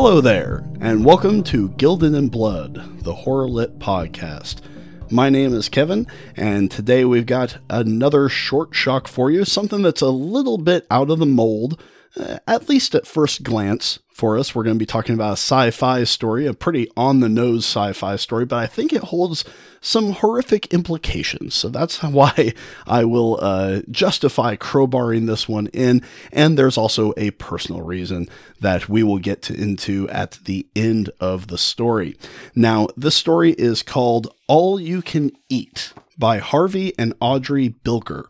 Hello there, and welcome to Gilded in Blood, the horror lit podcast. My name is Kevin, and today we've got another short shock for you, something that's a little bit out of the mold, uh, at least at first glance for us. We're going to be talking about a sci fi story, a pretty on the nose sci fi story, but I think it holds some horrific implications. So that's why I will uh, justify crowbarring this one in. And there's also a personal reason that we will get to, into at the end of the story. Now, this story is called All You Can Eat by Harvey and Audrey Bilker.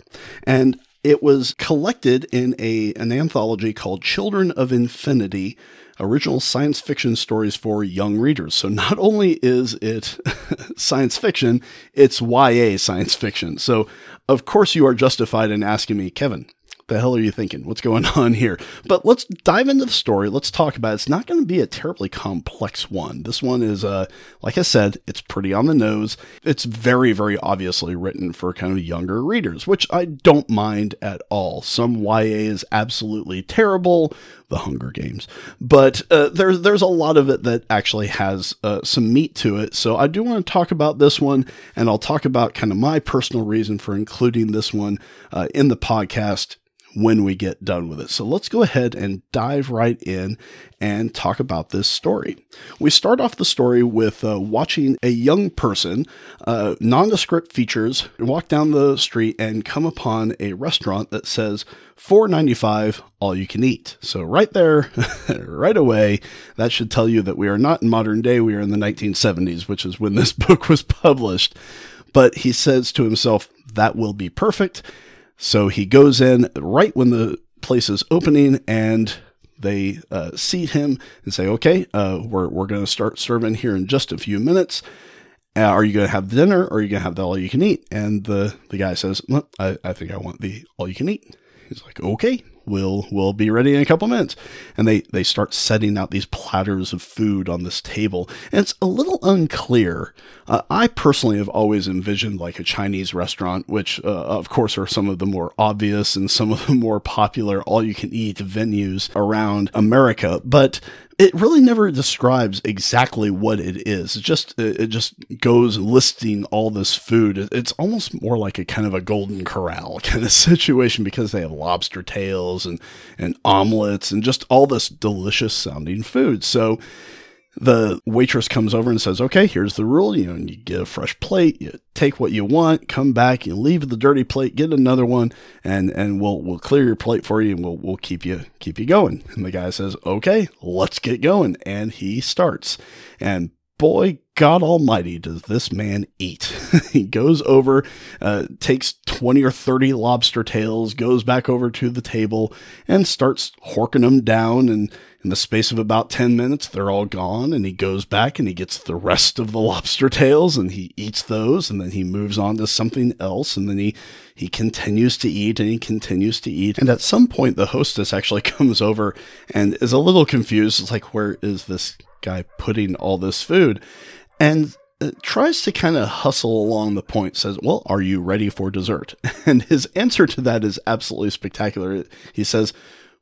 And it was collected in a, an anthology called Children of Infinity original science fiction stories for young readers. So not only is it science fiction, it's YA science fiction. So of course you are justified in asking me, Kevin, the hell are you thinking? What's going on here? But let's dive into the story. Let's talk about it. It's not going to be a terribly complex one. This one is, uh, like I said, it's pretty on the nose. It's very, very obviously written for kind of younger readers, which I don't mind at all. Some YA is absolutely terrible, the Hunger Games, but uh, there's there's a lot of it that actually has uh, some meat to it. So I do want to talk about this one, and I'll talk about kind of my personal reason for including this one uh, in the podcast when we get done with it. So let's go ahead and dive right in and talk about this story. We start off the story with uh, watching a young person, uh, nondescript features, walk down the street and come upon a restaurant that says $4.95 all you can eat. So right there, right away, that should tell you that we are not in modern day. We are in the 1970s, which is when this book was published. But he says to himself, that will be perfect so he goes in right when the place is opening and they uh, seat him and say, okay, uh, we're, we're going to start serving here in just a few minutes. Uh, are you going to have dinner or are you going to have the all you can eat? And the, the guy says, well, I, I think I want the all you can eat. He's like, okay, we'll we'll be ready in a couple minutes. And they they start setting out these platters of food on this table. And it's a little unclear. Uh, i personally have always envisioned like a chinese restaurant which uh, of course are some of the more obvious and some of the more popular all you can eat venues around america. But it really never describes exactly what it is. It just it just goes listing all this food. It's almost more like a kind of a golden corral kind of situation because they have lobster tails and and omelets and just all this delicious sounding food. So the waitress comes over and says, "Okay, here's the rule. You know, you get a fresh plate, you take what you want, come back, you leave the dirty plate, get another one, and and we'll we'll clear your plate for you, and we'll we'll keep you keep you going." And the guy says, "Okay, let's get going," and he starts. And boy, God Almighty, does this man eat? he goes over, uh, takes 20 or 30 lobster tails, goes back over to the table, and starts horking them down. And in the space of about 10 minutes, they're all gone. And he goes back and he gets the rest of the lobster tails and he eats those. And then he moves on to something else. And then he, he continues to eat and he continues to eat. And at some point, the hostess actually comes over and is a little confused. It's like, where is this guy putting all this food? and tries to kind of hustle along the point says well are you ready for dessert and his answer to that is absolutely spectacular he says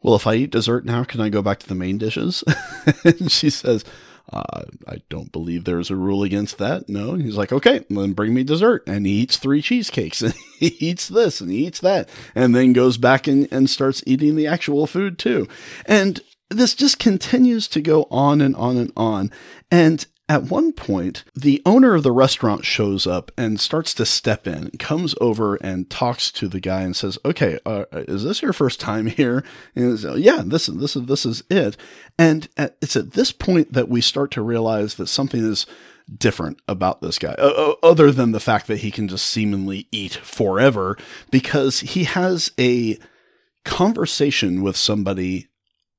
well if i eat dessert now can i go back to the main dishes and she says uh, I don't believe there's a rule against that. No. He's like, okay, then bring me dessert. And he eats three cheesecakes and he eats this and he eats that and then goes back and, and starts eating the actual food too. And this just continues to go on and on and on. And at one point, the owner of the restaurant shows up and starts to step in, comes over and talks to the guy and says, "Okay, uh, is this your first time here?" And says, "Yeah, this is this is this is it." And at, it's at this point that we start to realize that something is different about this guy, uh, other than the fact that he can just seemingly eat forever, because he has a conversation with somebody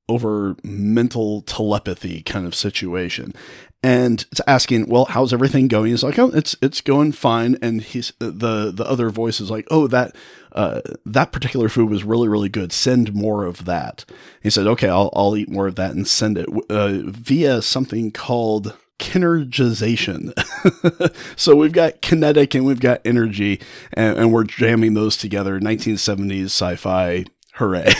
over mental telepathy kind of situation and it's asking, well, how's everything going? He's like, oh, it's it's going fine. And he's the the other voice is like, oh, that uh, that particular food was really really good. Send more of that. He said, okay, I'll I'll eat more of that and send it uh, via something called kinergization. so we've got kinetic and we've got energy, and, and we're jamming those together. 1970s sci-fi hooray.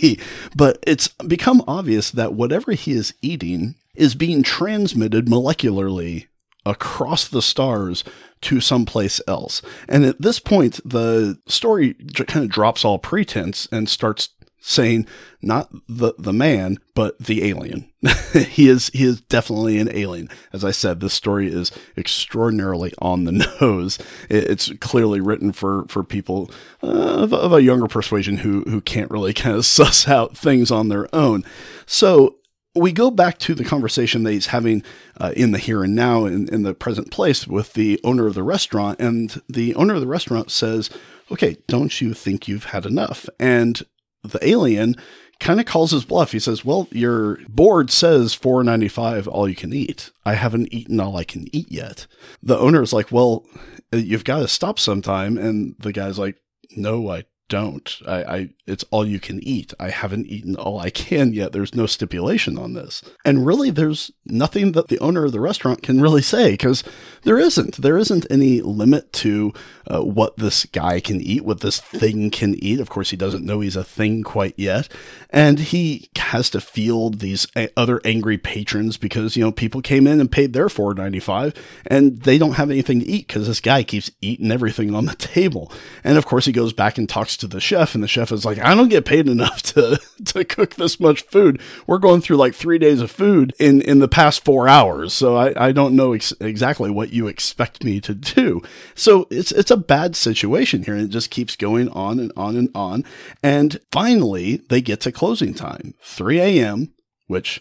but it's become obvious that whatever he is eating is being transmitted molecularly across the stars to someplace else. And at this point, the story kind of drops all pretense and starts saying not the the man but the alien. He is he is definitely an alien. As i said this story is extraordinarily on the nose. It's clearly written for for people uh, of, of, a younger persuasion who who can't really kind of suss out things on their own. So we go back to the conversation that he's having uh, in the here and now in, in the present place with the owner of the restaurant and the owner of the restaurant says okay don't you think you've had enough and the alien kind of calls his bluff. He says, "Well, your board says 4.95 all you can eat. I haven't eaten all I can eat yet." The owner is like, "Well, you've got to stop sometime." And the guy's like, "No, I don't. I, I, it's all you can eat. I haven't eaten all I can yet. There's no stipulation on this. And really, there's nothing that the owner of the restaurant can really say because there isn't. There isn't any limit to uh, what this guy can eat, what this thing can eat. Of course, he doesn't know he's a thing quite yet. And he has to field these other angry patrons because, you know, people came in and paid their four ninety five, and they don't have anything to eat because this guy keeps eating everything on the table. And of course, he goes back and talks to the chef, and the chef is like, I don't get paid enough to, to cook this much food. We're going through like three days of food in, in the past four hours. So I, I don't know ex- exactly what you expect me to do. So it's, it's a bad situation here. And it just keeps going on and on and on. And finally, they get to closing time, 3 a.m., which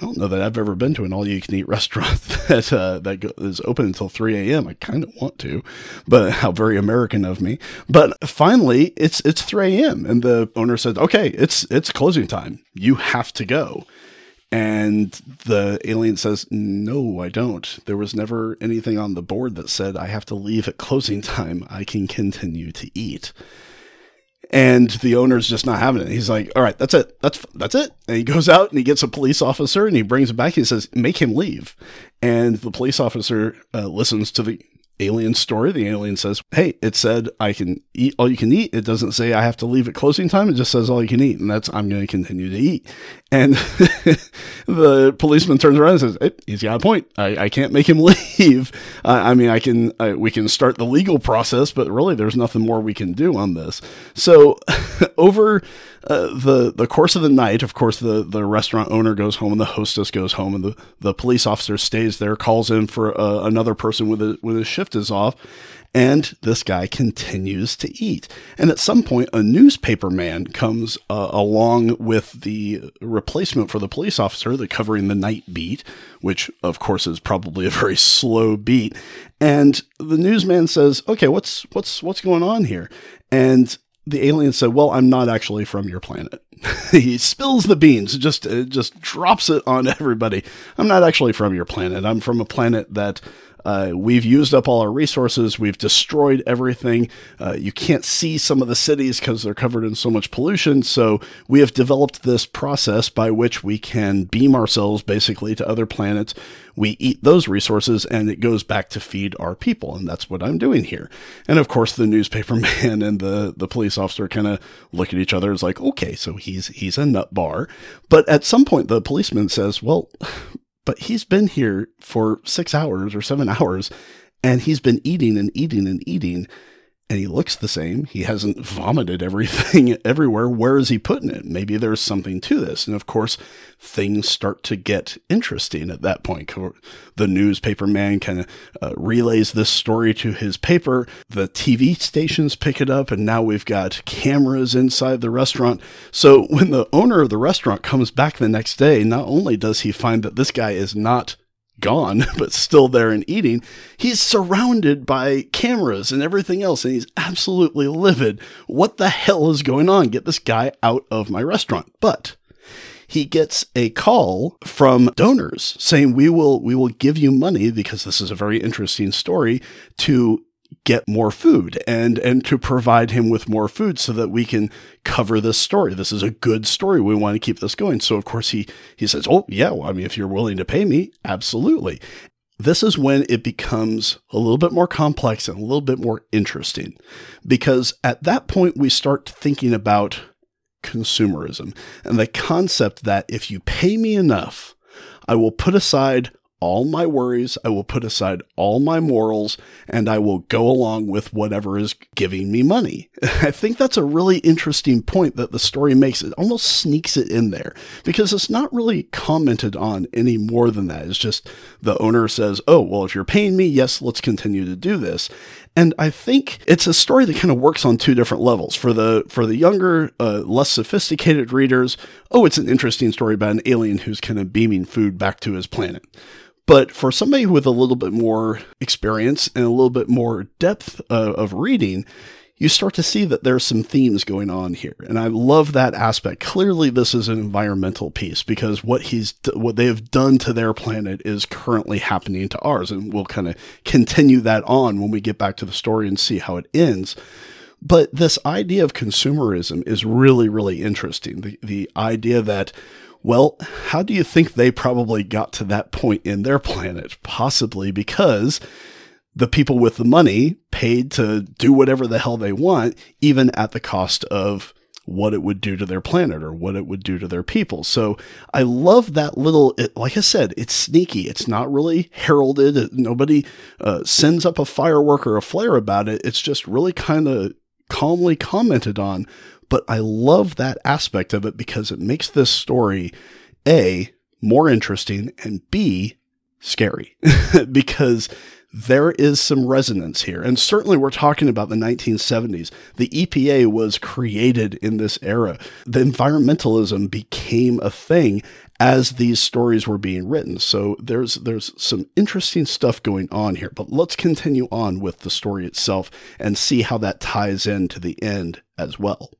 I don't know that I've ever been to an all-you-can-eat restaurant that uh, that go- is open until 3 a.m. I kind of want to, but how very American of me. But finally, it's it's 3 a.m. and the owner said, "Okay, it's it's closing time. You have to go." And the alien says, No, I don't. There was never anything on the board that said I have to leave at closing time. I can continue to eat and the owner's just not having it. He's like, "All right, that's it. That's that's it." And he goes out and he gets a police officer and he brings him back. He says, "Make him leave." And the police officer uh, listens to the alien story. The alien says, Hey, it said I can eat all you can eat. It doesn't say I have to leave at closing time. It just says all you can eat. And that's, I'm going to continue to eat. And the policeman turns around and says, hey, He's got a point. I, I can't make him leave. Uh, I mean, I can, uh, we can start the legal process, but really there's nothing more we can do on this. So over uh, the the course of the night, of course, the, the restaurant owner goes home and the hostess goes home, and the, the police officer stays there, calls in for uh, another person with a, with his shift is off, and this guy continues to eat. And at some point, a newspaper man comes uh, along with the replacement for the police officer, the covering the night beat, which of course is probably a very slow beat. And the newsman says, "Okay, what's what's what's going on here?" And the alien said, "Well, I'm not actually from your planet." he spills the beans, just uh, just drops it on everybody. I'm not actually from your planet. I'm from a planet that uh, we've used up all our resources. We've destroyed everything. Uh, you can't see some of the cities because they're covered in so much pollution. So we have developed this process by which we can beam ourselves basically to other planets. We eat those resources and it goes back to feed our people. And that's what I'm doing here. And of course, the newspaper man and the, the police officer kind of look at each other. It's like, okay, so he's, he's a nut bar. But at some point, the policeman says, well, but he's been here for six hours or seven hours and he's been eating and eating and eating and he looks the same. He hasn't vomited everything everywhere. Where is he putting it? Maybe there's something to this. And of course, things start to get interesting at that point. The newspaper man kind of uh, relays this story to his paper. The TV stations pick it up, and now we've got cameras inside the restaurant. So when the owner of the restaurant comes back the next day, not only does he find that this guy is not gone, but still there and eating. He's surrounded by cameras and everything else, and he's absolutely livid. What the hell is going on? Get this guy out of my restaurant. But he gets a call from donors saying we will we will give you money because this is a very interesting story to get more food and and to provide him with more food so that we can cover this story. This is a good story. We want to keep this going. So of course he he says, "Oh, yeah, well, I mean if you're willing to pay me, absolutely." This is when it becomes a little bit more complex and a little bit more interesting because at that point we start thinking about consumerism and the concept that if you pay me enough, I will put aside all my worries, I will put aside all my morals, and I will go along with whatever is giving me money. I think that's a really interesting point that the story makes. It almost sneaks it in there because it's not really commented on any more than that. It's just the owner says, Oh, well, if you're paying me, yes, let's continue to do this. And I think it's a story that kind of works on two different levels. For the for the younger, uh, less sophisticated readers, oh, it's an interesting story about an alien who's kind of beaming food back to his planet. But for somebody with a little bit more experience and a little bit more depth uh, of reading, you start to see that there's some themes going on here. And I love that aspect. Clearly, this is an environmental piece because what he's, what they have done to their planet is currently happening to ours. And we'll kind of continue that on when we get back to the story and see how it ends. But this idea of consumerism is really, really interesting. The, the idea that well, how do you think they probably got to that point in their planet? Possibly because the people with the money paid to do whatever the hell they want, even at the cost of what it would do to their planet or what it would do to their people. So I love that little, it, like I said, it's sneaky. It's not really heralded. Nobody uh, sends up a firework or a flare about it. It's just really kind of calmly commented on but I love that aspect of it because it makes this story A, more interesting, and B, scary because there is some resonance here. And certainly we're talking about the 1970s. The EPA was created in this era. The environmentalism became a thing as these stories were being written. So there's there's some interesting stuff going on here. But let's continue on with the story itself and see how that ties into the end as well.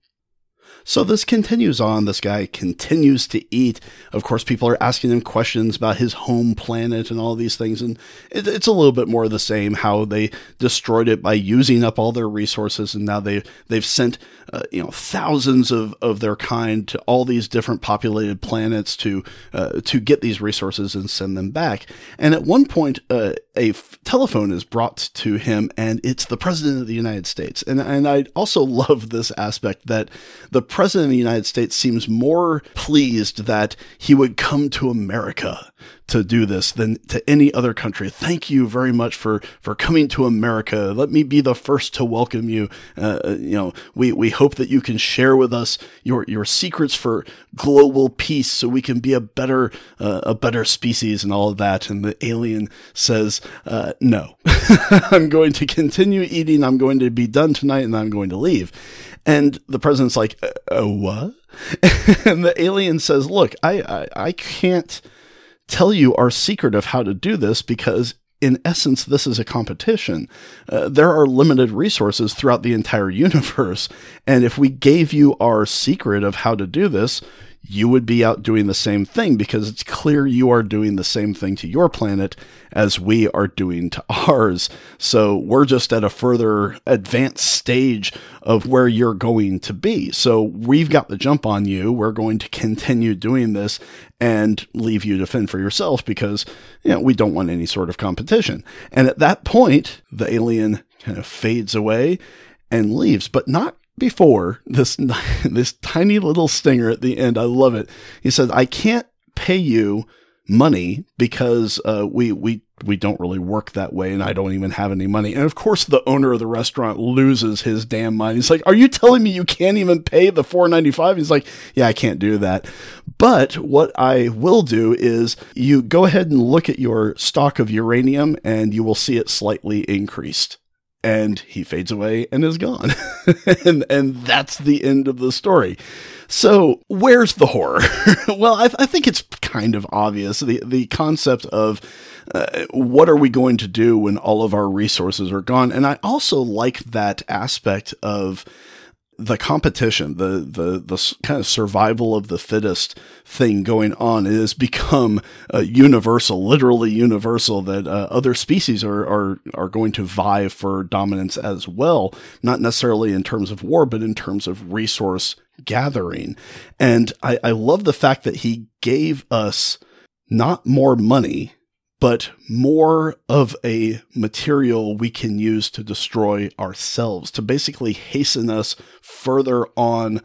So this continues on. This guy continues to eat. Of course, people are asking him questions about his home planet and all these things. And it, it's a little bit more of the same how they destroyed it by using up all their resources. And now they, they've sent, uh, you know, thousands of, of their kind to all these different populated planets to, uh, to get these resources and send them back. And at one point, uh, a f- telephone is brought to him and it's the president of the United States. And, and I also love this aspect that the president of the United States seems more pleased that he would come to America to do this than to any other country. Thank you very much for, for coming to America. Let me be the first to welcome you. Uh, you know, we, we hope that you can share with us your, your secrets for global peace so we can be a better, uh, a better species and all of that. And the alien says, uh, no, I'm going to continue eating. I'm going to be done tonight and I'm going to leave. And the president's like, uh what? and the alien says, look, I, I, I can't tell you our secret of how to do this because in essence, this is a competition. Uh, there are limited resources throughout the entire universe. And if we gave you our secret of how to do this, you would be out doing the same thing because it's clear you are doing the same thing to your planet as we are doing to ours. So we're just at a further advanced stage of where you're going to be. So we've got the jump on you. We're going to continue doing this and leave you to fend for yourself because, you know, we don't want any sort of competition. And at that point, the alien kind of fades away and leaves, but not before this this tiny little stinger at the end. I love it. He says, "I can't pay you money because uh, we we we don't really work that way, and I don't even have any money." And of course, the owner of the restaurant loses his damn mind. He's like, "Are you telling me you can't even pay the four ninety five? He's like, "Yeah, I can't do that." But what I will do is you go ahead and look at your stock of uranium, and you will see it slightly increased and he fades away and is gone. and and that's the end of the story. So, where's the horror? well, I, I, think it's kind of obvious. The the concept of uh, what are we going to do when all of our resources are gone? And I also like that aspect of the competition, the, the, the kind of survival of the fittest thing going on it has become uh, universal, literally universal that uh, other species are, are, are going to vie for dominance as well. Not necessarily in terms of war, but in terms of resource gathering. And I, I love the fact that he gave us not more money, but more of a material we can use to destroy ourselves, to basically hasten us further on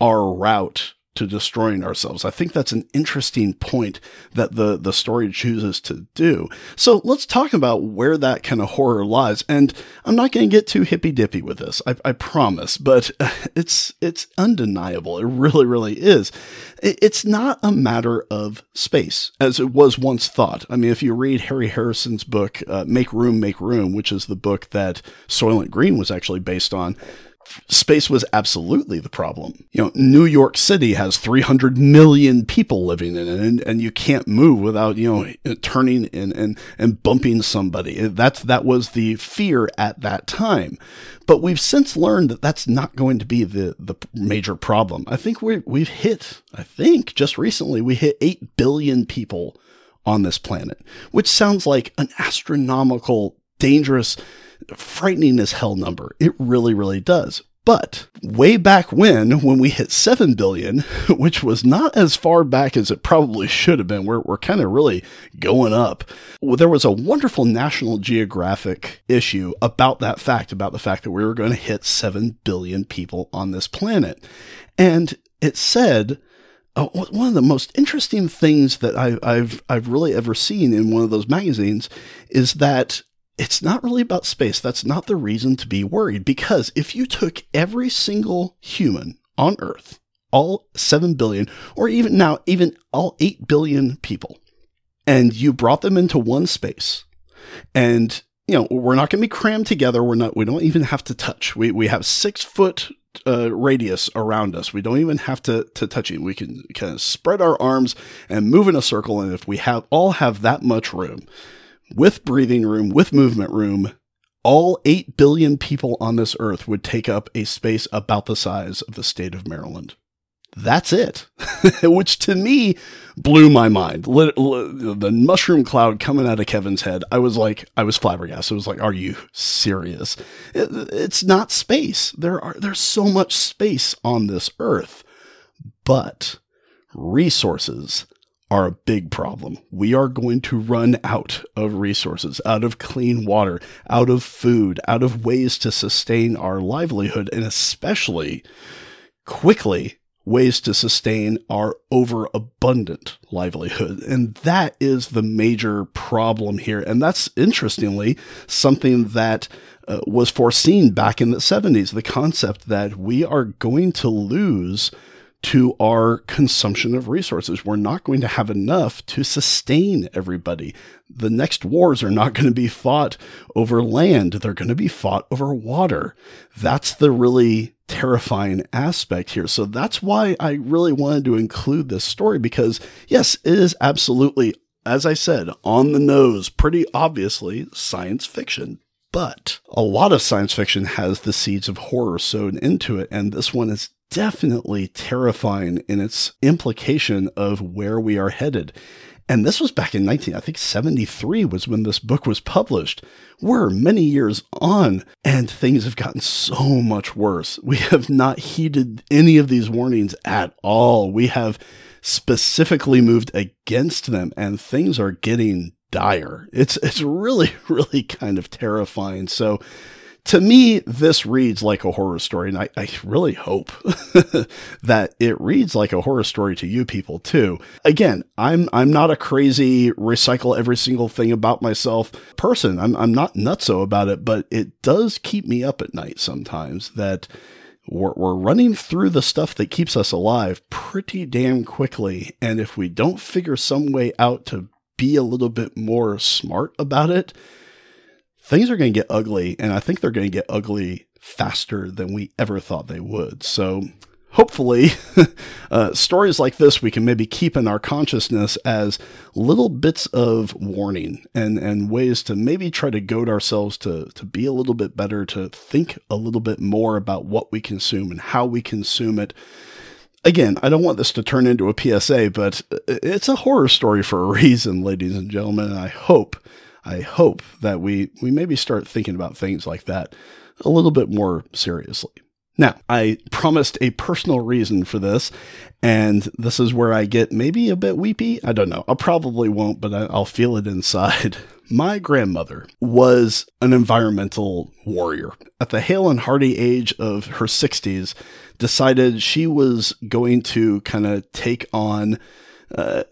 our route to destroying ourselves. I think that's an interesting point that the, the story chooses to do. So let's talk about where that kind of horror lies. And I'm not going to get too hippy dippy with this. I, I, promise, but it's, it's undeniable. It really, really is. It's not a matter of space as it was once thought. I mean, if you read Harry Harrison's book, uh, Make Room, Make Room, which is the book that Soylent Green was actually based on, space was absolutely the problem. You know, New York City has 300 million people living in it, and, and you can't move without, you know, turning and, and, and bumping somebody. That's, that was the fear at that time. But we've since learned that that's not going to be the, the major problem. I think we we've hit, I think just recently, we hit 8 billion people on this planet, which sounds like an astronomical, dangerous, frightening as hell number. It really, really does. But way back when, when we hit 7 billion, which was not as far back as it probably should have been, we're, we're kind of really going up. Well, there was a wonderful National Geographic issue about that fact, about the fact that we were going to hit 7 billion people on this planet. And it said, uh, one of the most interesting things that I, I've, I've really ever seen in one of those magazines is that it's not really about space. That's not the reason to be worried because if you took every single human on Earth, all 7 billion, or even now, even all 8 billion people, and you brought them into one space, and you know, we're not going to be crammed together. We're not, we don't even have to touch. We, we have six foot uh, radius around us. We don't even have to, to touch it. We can kind of spread our arms and move in a circle. And if we have all have that much room, with breathing room, with movement room, all 8 billion people on this earth would take up a space about the size of the state of Maryland. That's it, which to me blew my mind. The mushroom cloud coming out of Kevin's head, I was like, I was flabbergasted. I was like, are you serious? It's not space. There are, there's so much space on this earth, but resources are a big problem. We are going to run out of resources, out of clean water, out of food, out of ways to sustain our livelihood, and especially quickly ways to sustain our overabundant livelihood. And that is the major problem here. And that's interestingly something that uh, was foreseen back in the 70s the concept that we are going to lose to our consumption of resources. We're not going to have enough to sustain everybody. The next wars are not going to be fought over land. They're going to be fought over water. That's the really terrifying aspect here. So that's why I really wanted to include this story because yes, it is absolutely, as I said, on the nose, pretty obviously science fiction. But a lot of science fiction has the seeds of horror sown into it, and this one is definitely terrifying in its implication of where we are headed. And this was back in 19, I think 73 was when this book was published. We're many years on and things have gotten so much worse. We have not heeded any of these warnings at all. We have specifically moved against them and things are getting dire. It's, it's really, really kind of terrifying. So to me, this reads like a horror story, and I, I really hope that it reads like a horror story to you people too. Again, I'm I'm not a crazy recycle every single thing about myself person. I'm I'm not nutso about it, but it does keep me up at night sometimes that we're, we're running through the stuff that keeps us alive pretty damn quickly, and if we don't figure some way out to be a little bit more smart about it, things are going to get ugly, and I think they're going to get ugly faster than we ever thought they would. So hopefully, uh, stories like this we can maybe keep in our consciousness as little bits of warning and, and ways to maybe try to goad ourselves to, to be a little bit better, to think a little bit more about what we consume and how we consume it. Again, I don't want this to turn into a PSA, but it's a horror story for a reason, ladies and gentlemen. And I hope I hope that we, we maybe start thinking about things like that a little bit more seriously. Now, I promised a personal reason for this, and this is where I get maybe a bit weepy. I don't know. I probably won't, but I, will feel it inside. my grandmother was an environmental warrior. At the hale and hearty age of her 60s, decided she was going to kind of take on uh,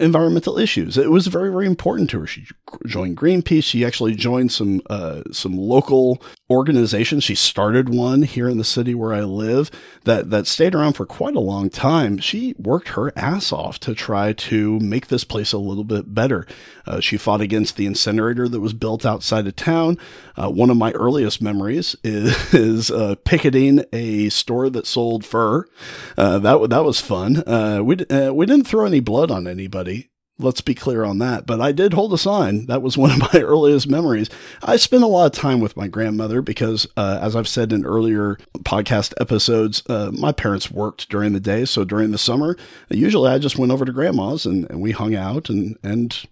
environmental issues. It was very, very important to her. She joined Greenpeace. She actually joined some uh, some local organizations. She started one here in the city where I live that that stayed around for quite a long time. She worked her ass off to try to make this place a little bit better. Uh, she fought against the incinerator that was built outside of town. Uh, one of my earliest memories is, is uh, picketing a store that sold fur. Uh, that that was fun. We we didn't throw any blood on anybody. Let's be clear on that. But I did hold a sign. That was one of my earliest memories. I spent a lot of time with my grandmother because, uh, as I've said in earlier podcast episodes, uh, my parents worked during the day. So during the summer, usually I just went over to grandma's and, and we hung out and, and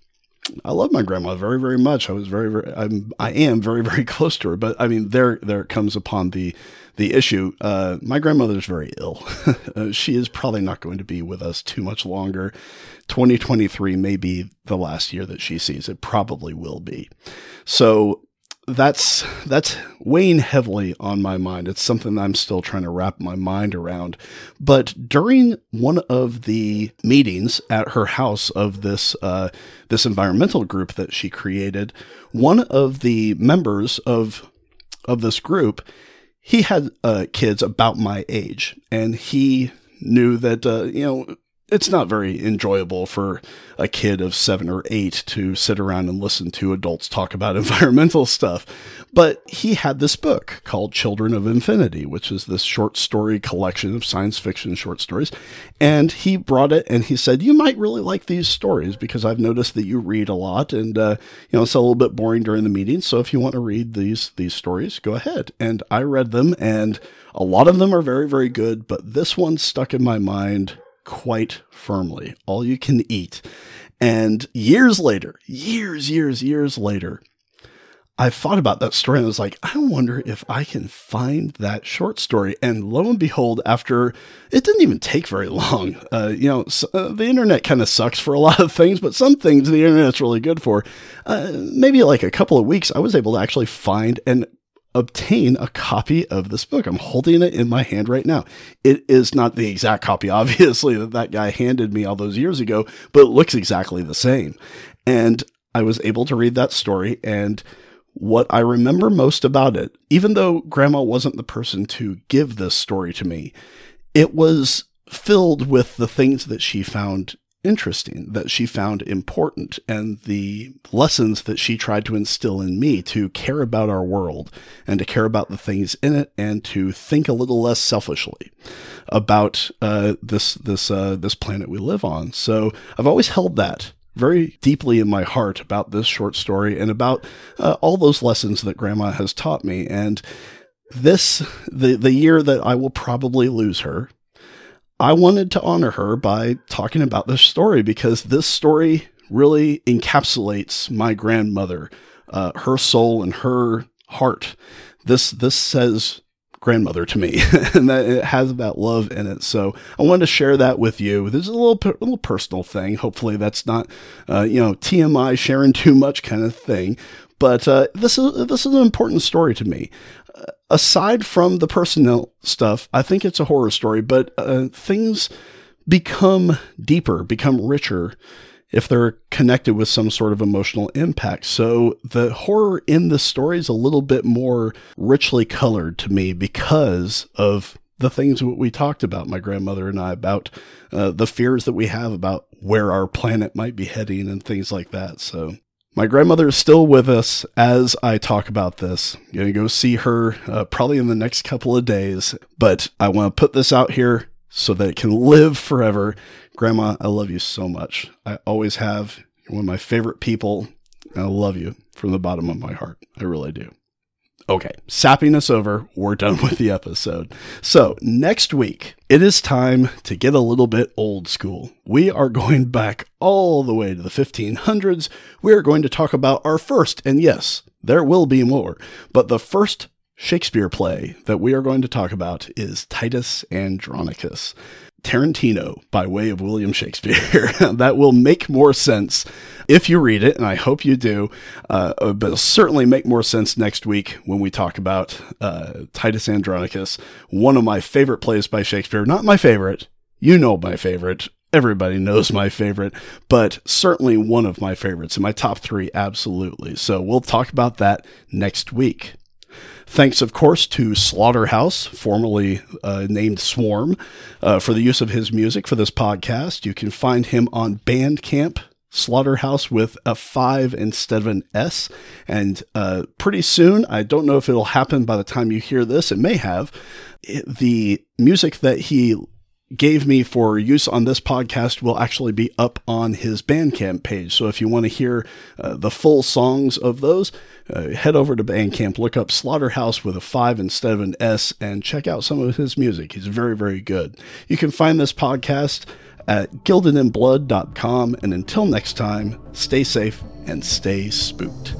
I love my grandma very, very much. I was very, very, I'm, I am very, very close to her. But I mean, there, there comes upon the, the issue. Uh, my grandmother's very ill. uh, she is probably not going to be with us too much longer. 2023 may be the last year that she sees. It probably will be. So that's that's weighing heavily on my mind. It's something I'm still trying to wrap my mind around. But during one of the meetings at her house of this uh, this environmental group that she created, one of the members of of this group, he had uh, kids about my age, and he knew that uh, you know it's not very enjoyable for a kid of seven or eight to sit around and listen to adults talk about environmental stuff. But he had this book called Children of Infinity, which is this short story collection of science fiction short stories. And he brought it and he said, You might really like these stories because I've noticed that you read a lot and, uh, you know, it's a little bit boring during the meeting. So if you want to read these, these stories, go ahead. And I read them and a lot of them are very, very good, but this one stuck in my mind quite firmly. All you can eat. And years later, years, years, years later, I thought about that story and I was like, I wonder if I can find that short story. And lo and behold, after it didn't even take very long, uh, you know, so, uh, the internet kind of sucks for a lot of things, but some things the internet's really good for. Uh, maybe like a couple of weeks, I was able to actually find and obtain a copy of this book. I'm holding it in my hand right now. It is not the exact copy, obviously, that that guy handed me all those years ago, but it looks exactly the same. And I was able to read that story. And what I remember most about it, even though grandma wasn't the person to give this story to me, it was filled with the things that she found interesting, that she found important, and the lessons that she tried to instill in me to care about our world and to care about the things in it and to think a little less selfishly about uh, this this uh, this planet we live on. So I've always held that very deeply in my heart about this short story and about uh, all those lessons that Grandma has taught me. And this the the year that I will probably lose her I wanted to honor her by talking about this story because this story really encapsulates my grandmother, uh, her soul and her heart. This this says grandmother to me, and that it has that love in it. So I wanted to share that with you. This is a little a little personal thing. Hopefully, that's not uh, you know TMI sharing too much kind of thing. But uh, this is this is an important story to me aside from the personnel stuff, I think it's a horror story, but uh, things become deeper, become richer if they're connected with some sort of emotional impact. So the horror in the story is a little bit more richly colored to me because of the things we talked about, my grandmother and I, about uh, the fears that we have about where our planet might be heading and things like that. So my grandmother is still with us as I talk about this. I'm going to go see her uh, probably in the next couple of days, but I want to put this out here so that it can live forever. Grandma, I love you so much. I always have. You're one of my favorite people. I love you from the bottom of my heart. I really do. Okay, sappiness over. We're done with the episode. So, next week, it is time to get a little bit old school. We are going back all the way to the 1500s. We are going to talk about our first, and yes, there will be more, but the first Shakespeare play that we are going to talk about is Titus Andronicus. Tarantino by way of William Shakespeare. that will make more sense if you read it, and I hope you do. Uh, uh, but it'll certainly make more sense next week when we talk about uh, Titus Andronicus, one of my favorite plays by Shakespeare. Not my favorite. You know my favorite. Everybody knows my favorite, but certainly one of my favorites in my top three, absolutely. So we'll talk about that next week. Thanks, of course, to Slaughterhouse, formerly uh, named Swarm, uh, for the use of his music for this podcast. You can find him on Bandcamp. Slaughterhouse with a five instead of an S. And uh, pretty soon, I don't know if it'll happen by the time you hear this, it may have. It, the music that he gave me for use on this podcast will actually be up on his Bandcamp page. So if you want to hear uh, the full songs of those, uh, head over to Bandcamp, look up Slaughterhouse with a 5 instead of an S, and check out some of his music. He's very, very good. You can find this podcast at gildedinblood.com. And until next time, stay safe and stay spooked.